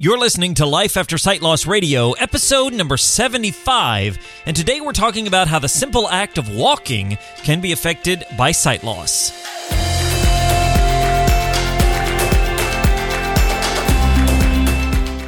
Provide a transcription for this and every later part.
You're listening to Life After Sight Loss Radio, episode number 75, and today we're talking about how the simple act of walking can be affected by sight loss.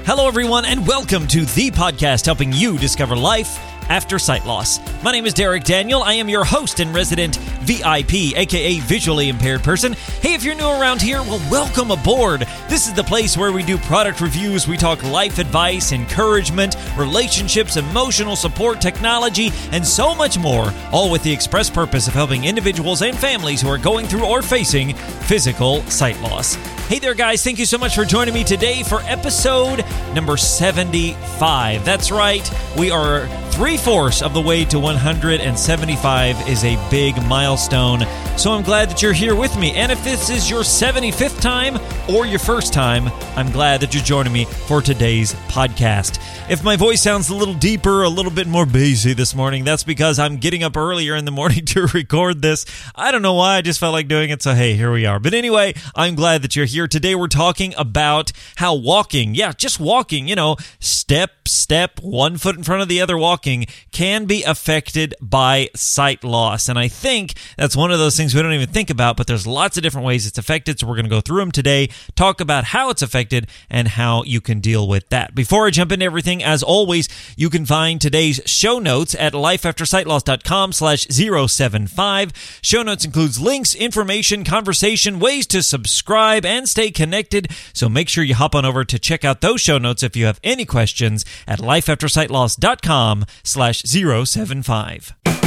Hello, everyone, and welcome to the podcast helping you discover life after sight loss. My name is Derek Daniel. I am your host and resident VIP, aka visually impaired person. Hey, if you're new around here, well, welcome aboard. This is the place where we do product reviews, we talk life advice, encouragement, relationships, emotional support, technology, and so much more, all with the express purpose of helping individuals and families who are going through or facing physical sight loss. Hey there, guys. Thank you so much for joining me today for episode number 75. That's right. We are three fourths of the way to 175 is a big milestone. So I'm glad that you're here with me. And if this is your 75th time or your first time, I'm glad that you're joining me for today's podcast. If my voice sounds a little deeper, a little bit more bassy this morning, that's because I'm getting up earlier in the morning to record this. I don't know why, I just felt like doing it. So, hey, here we are. But anyway, I'm glad that you're here. Today, we're talking about how walking, yeah, just walking, you know, step, step, one foot in front of the other walking can be affected by sight loss. And I think that's one of those things we don't even think about, but there's lots of different ways it's affected. So we're going to go through them today, talk about how it's affected and how you can deal with that. Before I jump into everything, as always, you can find today's show notes at lifeaftersightloss.com slash 075. Show notes includes links, information, conversation, ways to subscribe and stay connected. So make sure you hop on over to check out those show notes if you have any questions at lifeaftersightloss.com slash 075.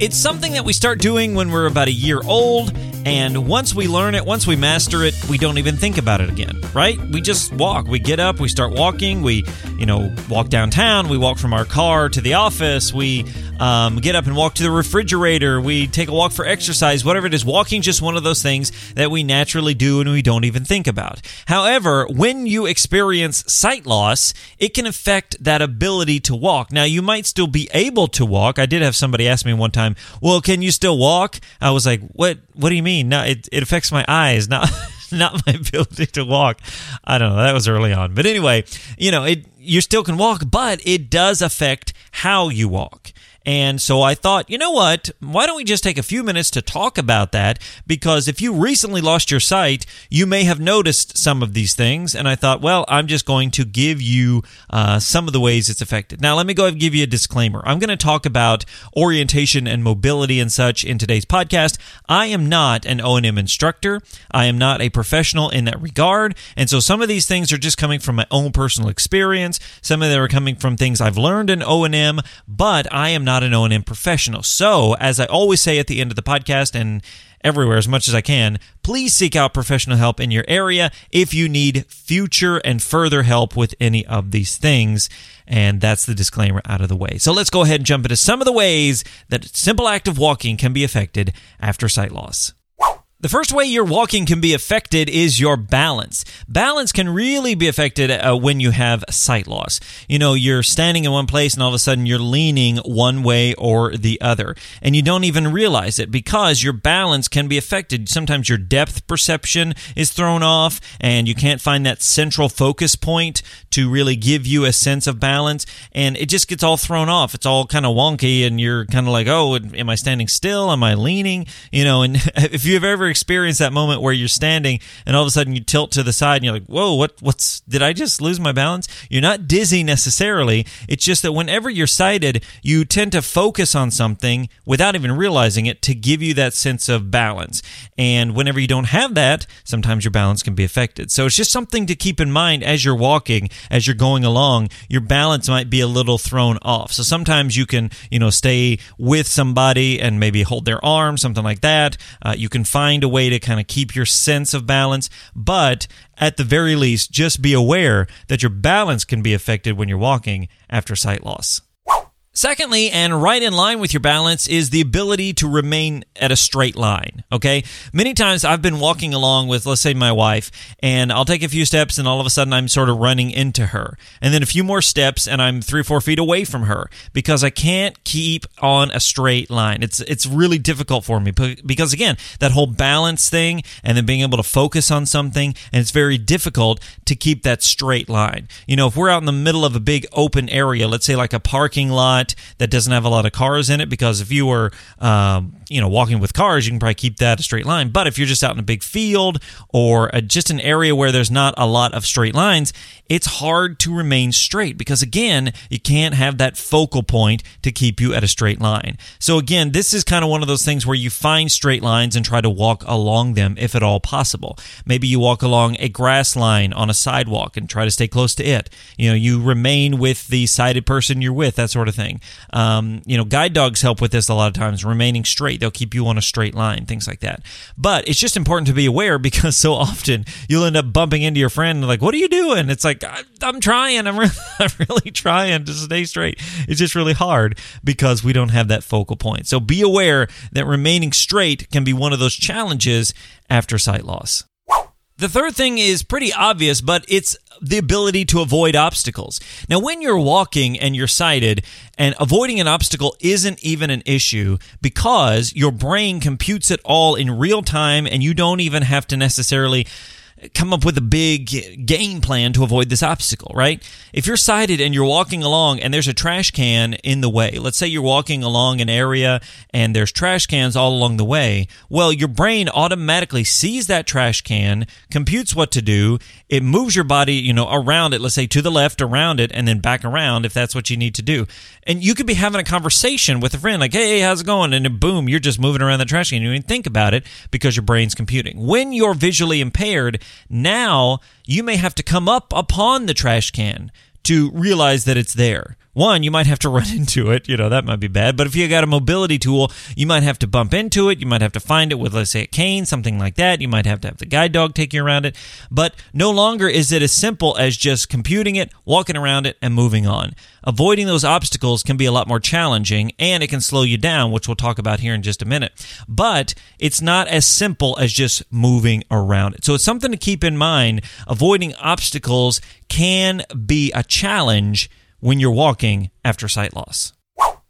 It's something that we start doing when we're about a year old, and once we learn it, once we master it, we don't even think about it again, right? We just walk. We get up, we start walking, we, you know, walk downtown, we walk from our car to the office, we um, get up and walk to the refrigerator, we take a walk for exercise, whatever it is. Walking just one of those things that we naturally do and we don't even think about. However, when you experience sight loss, it can affect that ability to walk. Now, you might still be able to walk. I did have somebody ask me one time, "Well, can you still walk?" I was like, "What? What do you mean?" No, it, it affects my eyes, not not my ability to walk. I don't know. That was early on, but anyway, you know, it you still can walk, but it does affect how you walk. And so I thought, you know what? Why don't we just take a few minutes to talk about that? Because if you recently lost your sight, you may have noticed some of these things. And I thought, well, I'm just going to give you uh, some of the ways it's affected. Now, let me go and give you a disclaimer. I'm going to talk about orientation and mobility and such in today's podcast. I am not an O&M instructor. I am not a professional in that regard. And so some of these things are just coming from my own personal experience. Some of them are coming from things I've learned in O&M, but I am not an O&M professional. So, as I always say at the end of the podcast and everywhere as much as I can, please seek out professional help in your area if you need future and further help with any of these things. And that's the disclaimer out of the way. So let's go ahead and jump into some of the ways that simple act of walking can be affected after sight loss. The first way your walking can be affected is your balance. Balance can really be affected uh, when you have sight loss. You know, you're standing in one place and all of a sudden you're leaning one way or the other. And you don't even realize it because your balance can be affected. Sometimes your depth perception is thrown off and you can't find that central focus point to really give you a sense of balance. And it just gets all thrown off. It's all kind of wonky and you're kind of like, oh, am I standing still? Am I leaning? You know, and if you've ever experienced that moment where you're standing and all of a sudden you tilt to the side and you're like, whoa, what, what's, did I just lose my balance? You're not dizzy necessarily. It's just that whenever you're sighted, you tend to focus on something without even realizing it to give you that sense of balance. And whenever you don't have that, sometimes your balance can be affected. So it's just something to keep in mind as you're walking, as you're going along, your balance might be a little thrown off. So sometimes you can, you know, stay with somebody and maybe hold their arm, something like that. Uh, you can find a way to kind of keep your sense of balance, but at the very least, just be aware that your balance can be affected when you're walking after sight loss. Secondly, and right in line with your balance, is the ability to remain at a straight line. Okay. Many times I've been walking along with, let's say, my wife, and I'll take a few steps, and all of a sudden I'm sort of running into her. And then a few more steps, and I'm three or four feet away from her because I can't keep on a straight line. It's, it's really difficult for me because, again, that whole balance thing and then being able to focus on something, and it's very difficult to keep that straight line. You know, if we're out in the middle of a big open area, let's say like a parking lot, that doesn't have a lot of cars in it because if you were um, you know walking with cars you can probably keep that a straight line. But if you're just out in a big field or a, just an area where there's not a lot of straight lines it's hard to remain straight because again you can't have that focal point to keep you at a straight line. So again this is kind of one of those things where you find straight lines and try to walk along them if at all possible. Maybe you walk along a grass line on a sidewalk and try to stay close to it. You know you remain with the sighted person you're with that sort of thing um, you know guide dogs help with this a lot of times remaining straight. They'll keep you on a straight line, things like that. But it's just important to be aware because so often you'll end up bumping into your friend and like, "What are you doing?" It's like, "I'm trying. I'm really trying to stay straight." It's just really hard because we don't have that focal point. So be aware that remaining straight can be one of those challenges after sight loss. The third thing is pretty obvious, but it's the ability to avoid obstacles. Now, when you're walking and you're sighted, and avoiding an obstacle isn't even an issue because your brain computes it all in real time and you don't even have to necessarily come up with a big game plan to avoid this obstacle, right? If you're sighted and you're walking along and there's a trash can in the way, let's say you're walking along an area and there's trash cans all along the way, well, your brain automatically sees that trash can, computes what to do, it moves your body, you know, around it, let's say to the left, around it, and then back around if that's what you need to do. And you could be having a conversation with a friend like, hey, how's it going? And then boom, you're just moving around the trash can. You didn't think about it because your brain's computing. When you're visually impaired, now you may have to come up upon the trash can to realize that it's there. One, you might have to run into it. You know, that might be bad. But if you got a mobility tool, you might have to bump into it. You might have to find it with, let's say, a cane, something like that. You might have to have the guide dog take you around it. But no longer is it as simple as just computing it, walking around it, and moving on. Avoiding those obstacles can be a lot more challenging and it can slow you down, which we'll talk about here in just a minute. But it's not as simple as just moving around it. So it's something to keep in mind. Avoiding obstacles can be a challenge when you're walking after sight loss.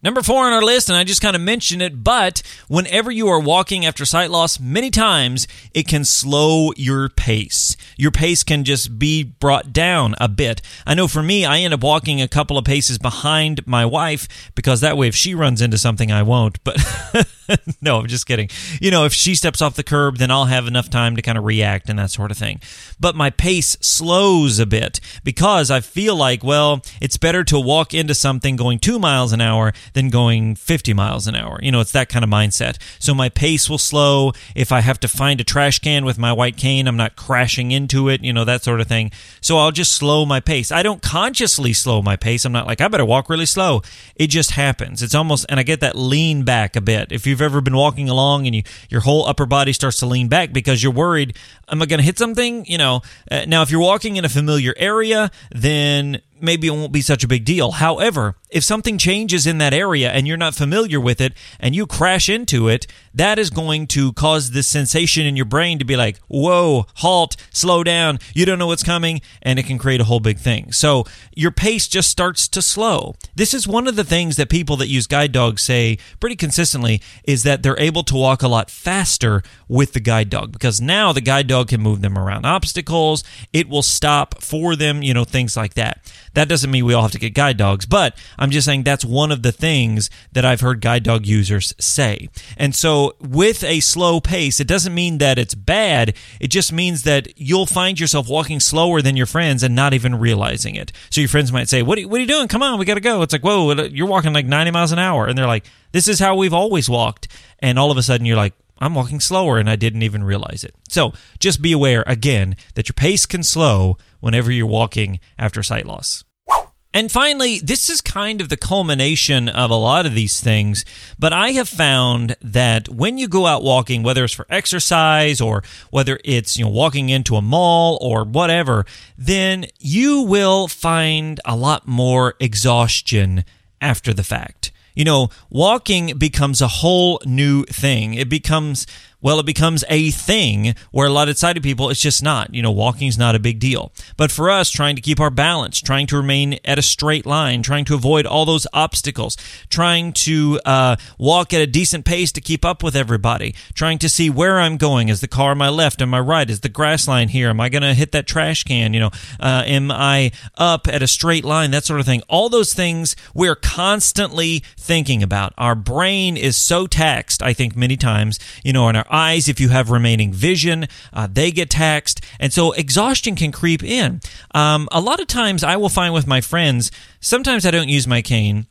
Number four on our list, and I just kind of mentioned it, but whenever you are walking after sight loss, many times it can slow your pace. Your pace can just be brought down a bit. I know for me, I end up walking a couple of paces behind my wife because that way if she runs into something, I won't. But no, I'm just kidding. You know, if she steps off the curb, then I'll have enough time to kind of react and that sort of thing. But my pace slows a bit because I feel like, well, it's better to walk into something going two miles an hour than going 50 miles an hour. You know, it's that kind of mindset. So my pace will slow. If I have to find a trash can with my white cane, I'm not crashing into it, you know, that sort of thing. So I'll just slow my pace. I don't consciously slow my pace. I'm not like, I better walk really slow. It just happens. It's almost, and I get that lean back a bit. If you've ever been walking along and you, your whole upper body starts to lean back because you're worried, am I going to hit something? You know, uh, now if you're walking in a familiar area, then maybe it won't be such a big deal. However, if something changes in that area and you're not familiar with it and you crash into it, that is going to cause this sensation in your brain to be like, whoa, halt, slow down, you don't know what's coming, and it can create a whole big thing. So your pace just starts to slow. This is one of the things that people that use guide dogs say pretty consistently is that they're able to walk a lot faster with the guide dog because now the guide dog can move them around obstacles, it will stop for them, you know, things like that. That doesn't mean we all have to get guide dogs, but I'm just saying that's one of the things that I've heard guide dog users say. And so with a slow pace, it doesn't mean that it's bad. It just means that you'll find yourself walking slower than your friends and not even realizing it. So your friends might say, What are, what are you doing? Come on, we got to go. It's like, Whoa, you're walking like 90 miles an hour. And they're like, This is how we've always walked. And all of a sudden you're like, I'm walking slower and I didn't even realize it. So just be aware again that your pace can slow whenever you're walking after sight loss. And finally, this is kind of the culmination of a lot of these things, but I have found that when you go out walking, whether it's for exercise or whether it's, you know, walking into a mall or whatever, then you will find a lot more exhaustion after the fact. You know, walking becomes a whole new thing. It becomes well, it becomes a thing where a lot of sighted people, it's just not. You know, walking's not a big deal. But for us, trying to keep our balance, trying to remain at a straight line, trying to avoid all those obstacles, trying to uh, walk at a decent pace to keep up with everybody, trying to see where I'm going. Is the car on my left and my right? Is the grass line here? Am I going to hit that trash can? You know, uh, am I up at a straight line? That sort of thing. All those things we're constantly thinking about. Our brain is so taxed, I think, many times, you know, in our eyes, if you have remaining vision, uh, they get taxed. And so exhaustion can creep in. Um, a lot of times I will find with my friends, sometimes I don't use my cane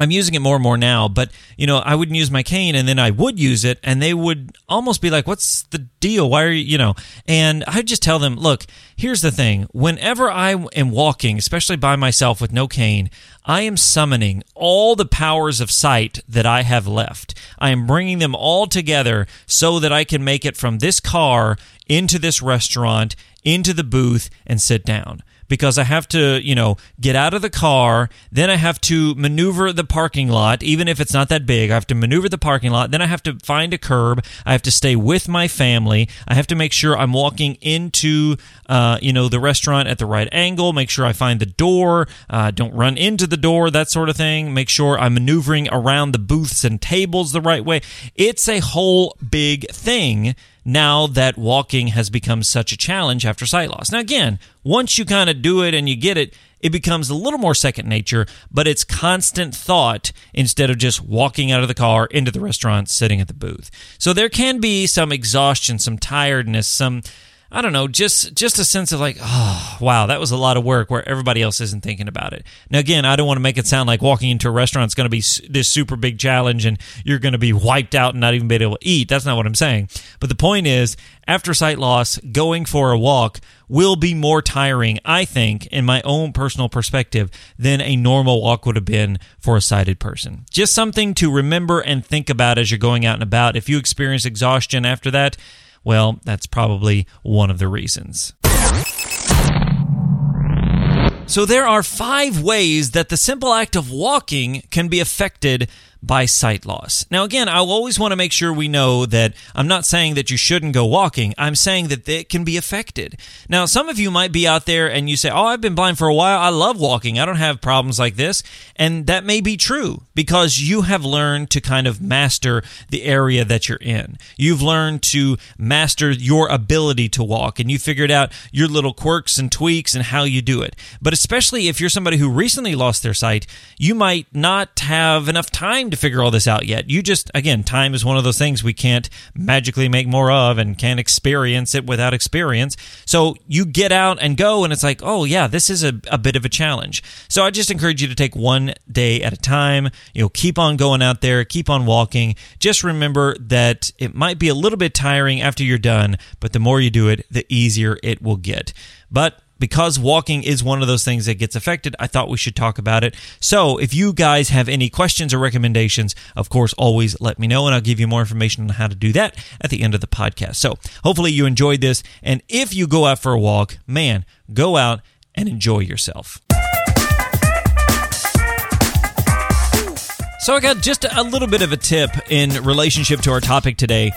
I'm using it more and more now, but you know, I wouldn't use my cane and then I would use it and they would almost be like, What's the deal? Why are you, you know? And I just tell them, Look, here's the thing. Whenever I am walking, especially by myself with no cane, I am summoning all the powers of sight that I have left. I am bringing them all together so that I can make it from this car into this restaurant, into the booth, and sit down because I have to, you know, get out of the car. Then I have to maneuver the parking lot, even if it's not that big. I have to maneuver the parking lot. Then I have to find a curb. I have to stay with my family. I have to make sure I'm walking into, uh, you know, the restaurant at the right angle. Make sure I find the door. Uh, don't run into the door, that sort of thing. Make sure I'm maneuvering around the booths and tables the right way. It's a whole big thing now that walking has become such a challenge after sight loss. Now, again, once you kind of do it and you get it, it becomes a little more second nature, but it's constant thought instead of just walking out of the car into the restaurant, sitting at the booth. So there can be some exhaustion, some tiredness, some I don't know, just just a sense of like, oh, wow, that was a lot of work where everybody else isn't thinking about it. Now, again, I don't want to make it sound like walking into a restaurant is going to be this super big challenge and you're going to be wiped out and not even be able to eat. That's not what I'm saying. But the point is, after sight loss, going for a walk will be more tiring, I think, in my own personal perspective, than a normal walk would have been for a sighted person. Just something to remember and think about as you're going out and about. If you experience exhaustion after that, well, that's probably one of the reasons. So, there are five ways that the simple act of walking can be affected by sight loss. Now, again, I always want to make sure we know that I'm not saying that you shouldn't go walking. I'm saying that it can be affected. Now, some of you might be out there and you say, Oh, I've been blind for a while. I love walking. I don't have problems like this. And that may be true because you have learned to kind of master the area that you're in. You've learned to master your ability to walk and you figured out your little quirks and tweaks and how you do it. But especially if you're somebody who recently lost their sight, you might not have enough time to figure all this out yet. You just, again, time is one of those things we can't magically make more of and can't experience it without experience. So you get out and go, and it's like, oh, yeah, this is a, a bit of a challenge. So I just encourage you to take one day at a time. You know, keep on going out there, keep on walking. Just remember that it might be a little bit tiring after you're done, but the more you do it, the easier it will get. But because walking is one of those things that gets affected, I thought we should talk about it. So, if you guys have any questions or recommendations, of course, always let me know and I'll give you more information on how to do that at the end of the podcast. So, hopefully, you enjoyed this. And if you go out for a walk, man, go out and enjoy yourself. So, I got just a little bit of a tip in relationship to our topic today.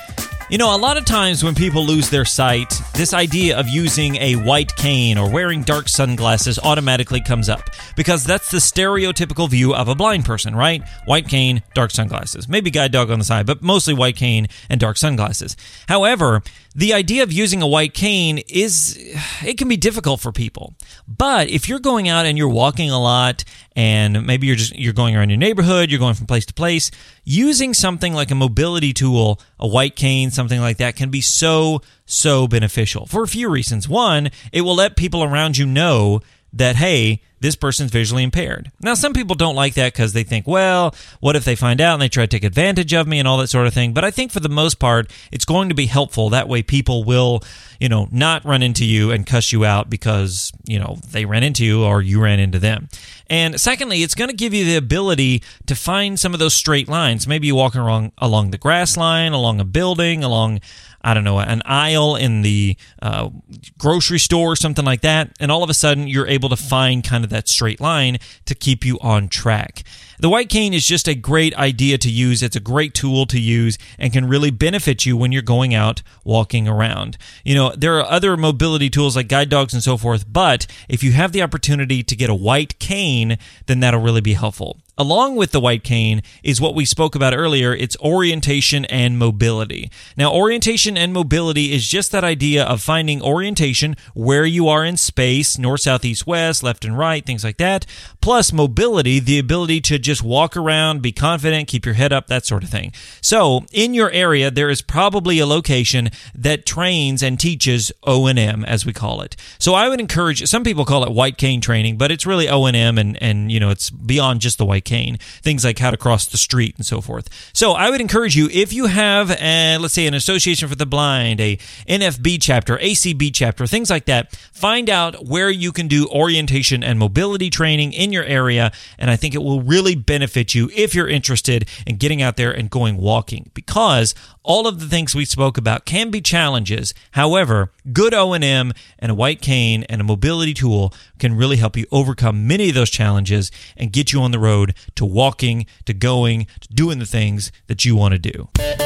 You know, a lot of times when people lose their sight, this idea of using a white cane or wearing dark sunglasses automatically comes up because that's the stereotypical view of a blind person, right? White cane, dark sunglasses. Maybe guide dog on the side, but mostly white cane and dark sunglasses. However, the idea of using a white cane is it can be difficult for people. But if you're going out and you're walking a lot and maybe you're just you're going around your neighborhood, you're going from place to place, using something like a mobility tool, a white cane, something like that can be so so beneficial for a few reasons. One, it will let people around you know that hey, this person's visually impaired. Now, some people don't like that because they think, well, what if they find out and they try to take advantage of me and all that sort of thing? But I think for the most part, it's going to be helpful. That way, people will, you know, not run into you and cuss you out because, you know, they ran into you or you ran into them. And secondly, it's going to give you the ability to find some of those straight lines. Maybe you're walking along, along the grass line, along a building, along I don't know, an aisle in the uh, grocery store or something like that. And all of a sudden, you're able to find kind of that straight line to keep you on track. The white cane is just a great idea to use. It's a great tool to use and can really benefit you when you're going out walking around. You know, there are other mobility tools like guide dogs and so forth, but if you have the opportunity to get a white cane, then that'll really be helpful. Along with the white cane is what we spoke about earlier. It's orientation and mobility. Now, orientation and mobility is just that idea of finding orientation where you are in space, north, south, east, west, left and right, things like that. Plus mobility, the ability to just walk around, be confident, keep your head up, that sort of thing. So, in your area, there is probably a location that trains and teaches O&M, as we call it. So, I would encourage, some people call it white cane training, but it's really O&M and, and, you know, it's beyond just the white cane, things like how to cross the street and so forth. So I would encourage you, if you have, a, let's say, an association for the blind, a NFB chapter, ACB chapter, things like that, find out where you can do orientation and mobility training in your area. And I think it will really benefit you if you're interested in getting out there and going walking because all of the things we spoke about can be challenges. However, good O&M and a white cane and a mobility tool can really help you overcome many of those challenges and get you on the road to walking, to going, to doing the things that you want to do.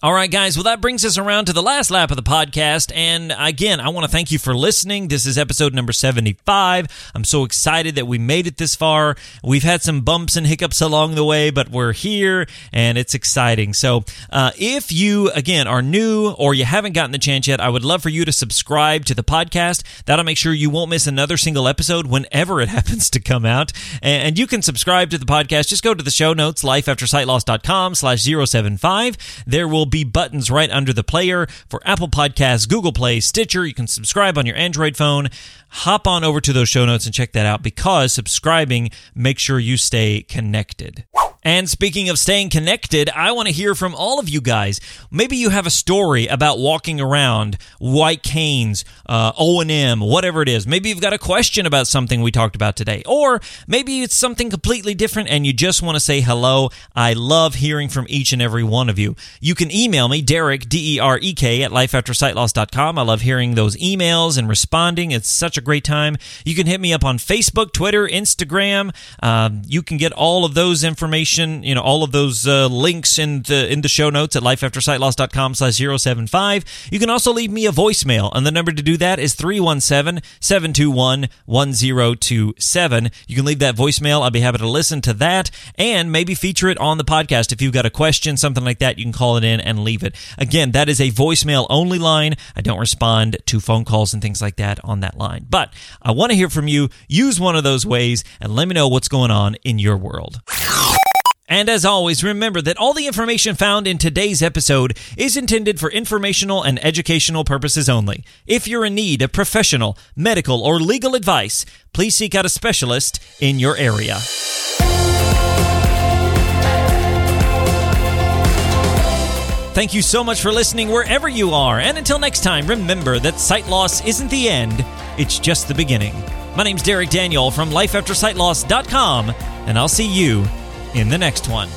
All right, guys. Well, that brings us around to the last lap of the podcast. And again, I want to thank you for listening. This is episode number 75. I'm so excited that we made it this far. We've had some bumps and hiccups along the way, but we're here and it's exciting. So, uh, if you, again, are new or you haven't gotten the chance yet, I would love for you to subscribe to the podcast. That'll make sure you won't miss another single episode whenever it happens to come out. And you can subscribe to the podcast. Just go to the show notes, lifeaftersightloss.com slash 075. There will be buttons right under the player for Apple Podcasts, Google Play, Stitcher. You can subscribe on your Android phone. Hop on over to those show notes and check that out because subscribing makes sure you stay connected. And speaking of staying connected, I want to hear from all of you guys. Maybe you have a story about walking around, white canes, uh, O&M, whatever it is. Maybe you've got a question about something we talked about today. Or maybe it's something completely different and you just want to say hello. I love hearing from each and every one of you. You can email me, Derek, D-E-R-E-K, at lifeaftersightloss.com. I love hearing those emails and responding. It's such a great time. You can hit me up on Facebook, Twitter, Instagram. Um, you can get all of those information information, you know, all of those uh, links in the in the show notes at lifeaftersightloss.com slash 075. You can also leave me a voicemail, and the number to do that is 317-721-1027. You can leave that voicemail. I'll be happy to listen to that and maybe feature it on the podcast. If you've got a question, something like that, you can call it in and leave it. Again, that is a voicemail only line. I don't respond to phone calls and things like that on that line. But I want to hear from you. Use one of those ways and let me know what's going on in your world. And as always, remember that all the information found in today's episode is intended for informational and educational purposes only. If you're in need of professional, medical, or legal advice, please seek out a specialist in your area. Thank you so much for listening wherever you are. And until next time, remember that sight loss isn't the end, it's just the beginning. My name's Derek Daniel from lifeaftersightloss.com, and I'll see you in the next one.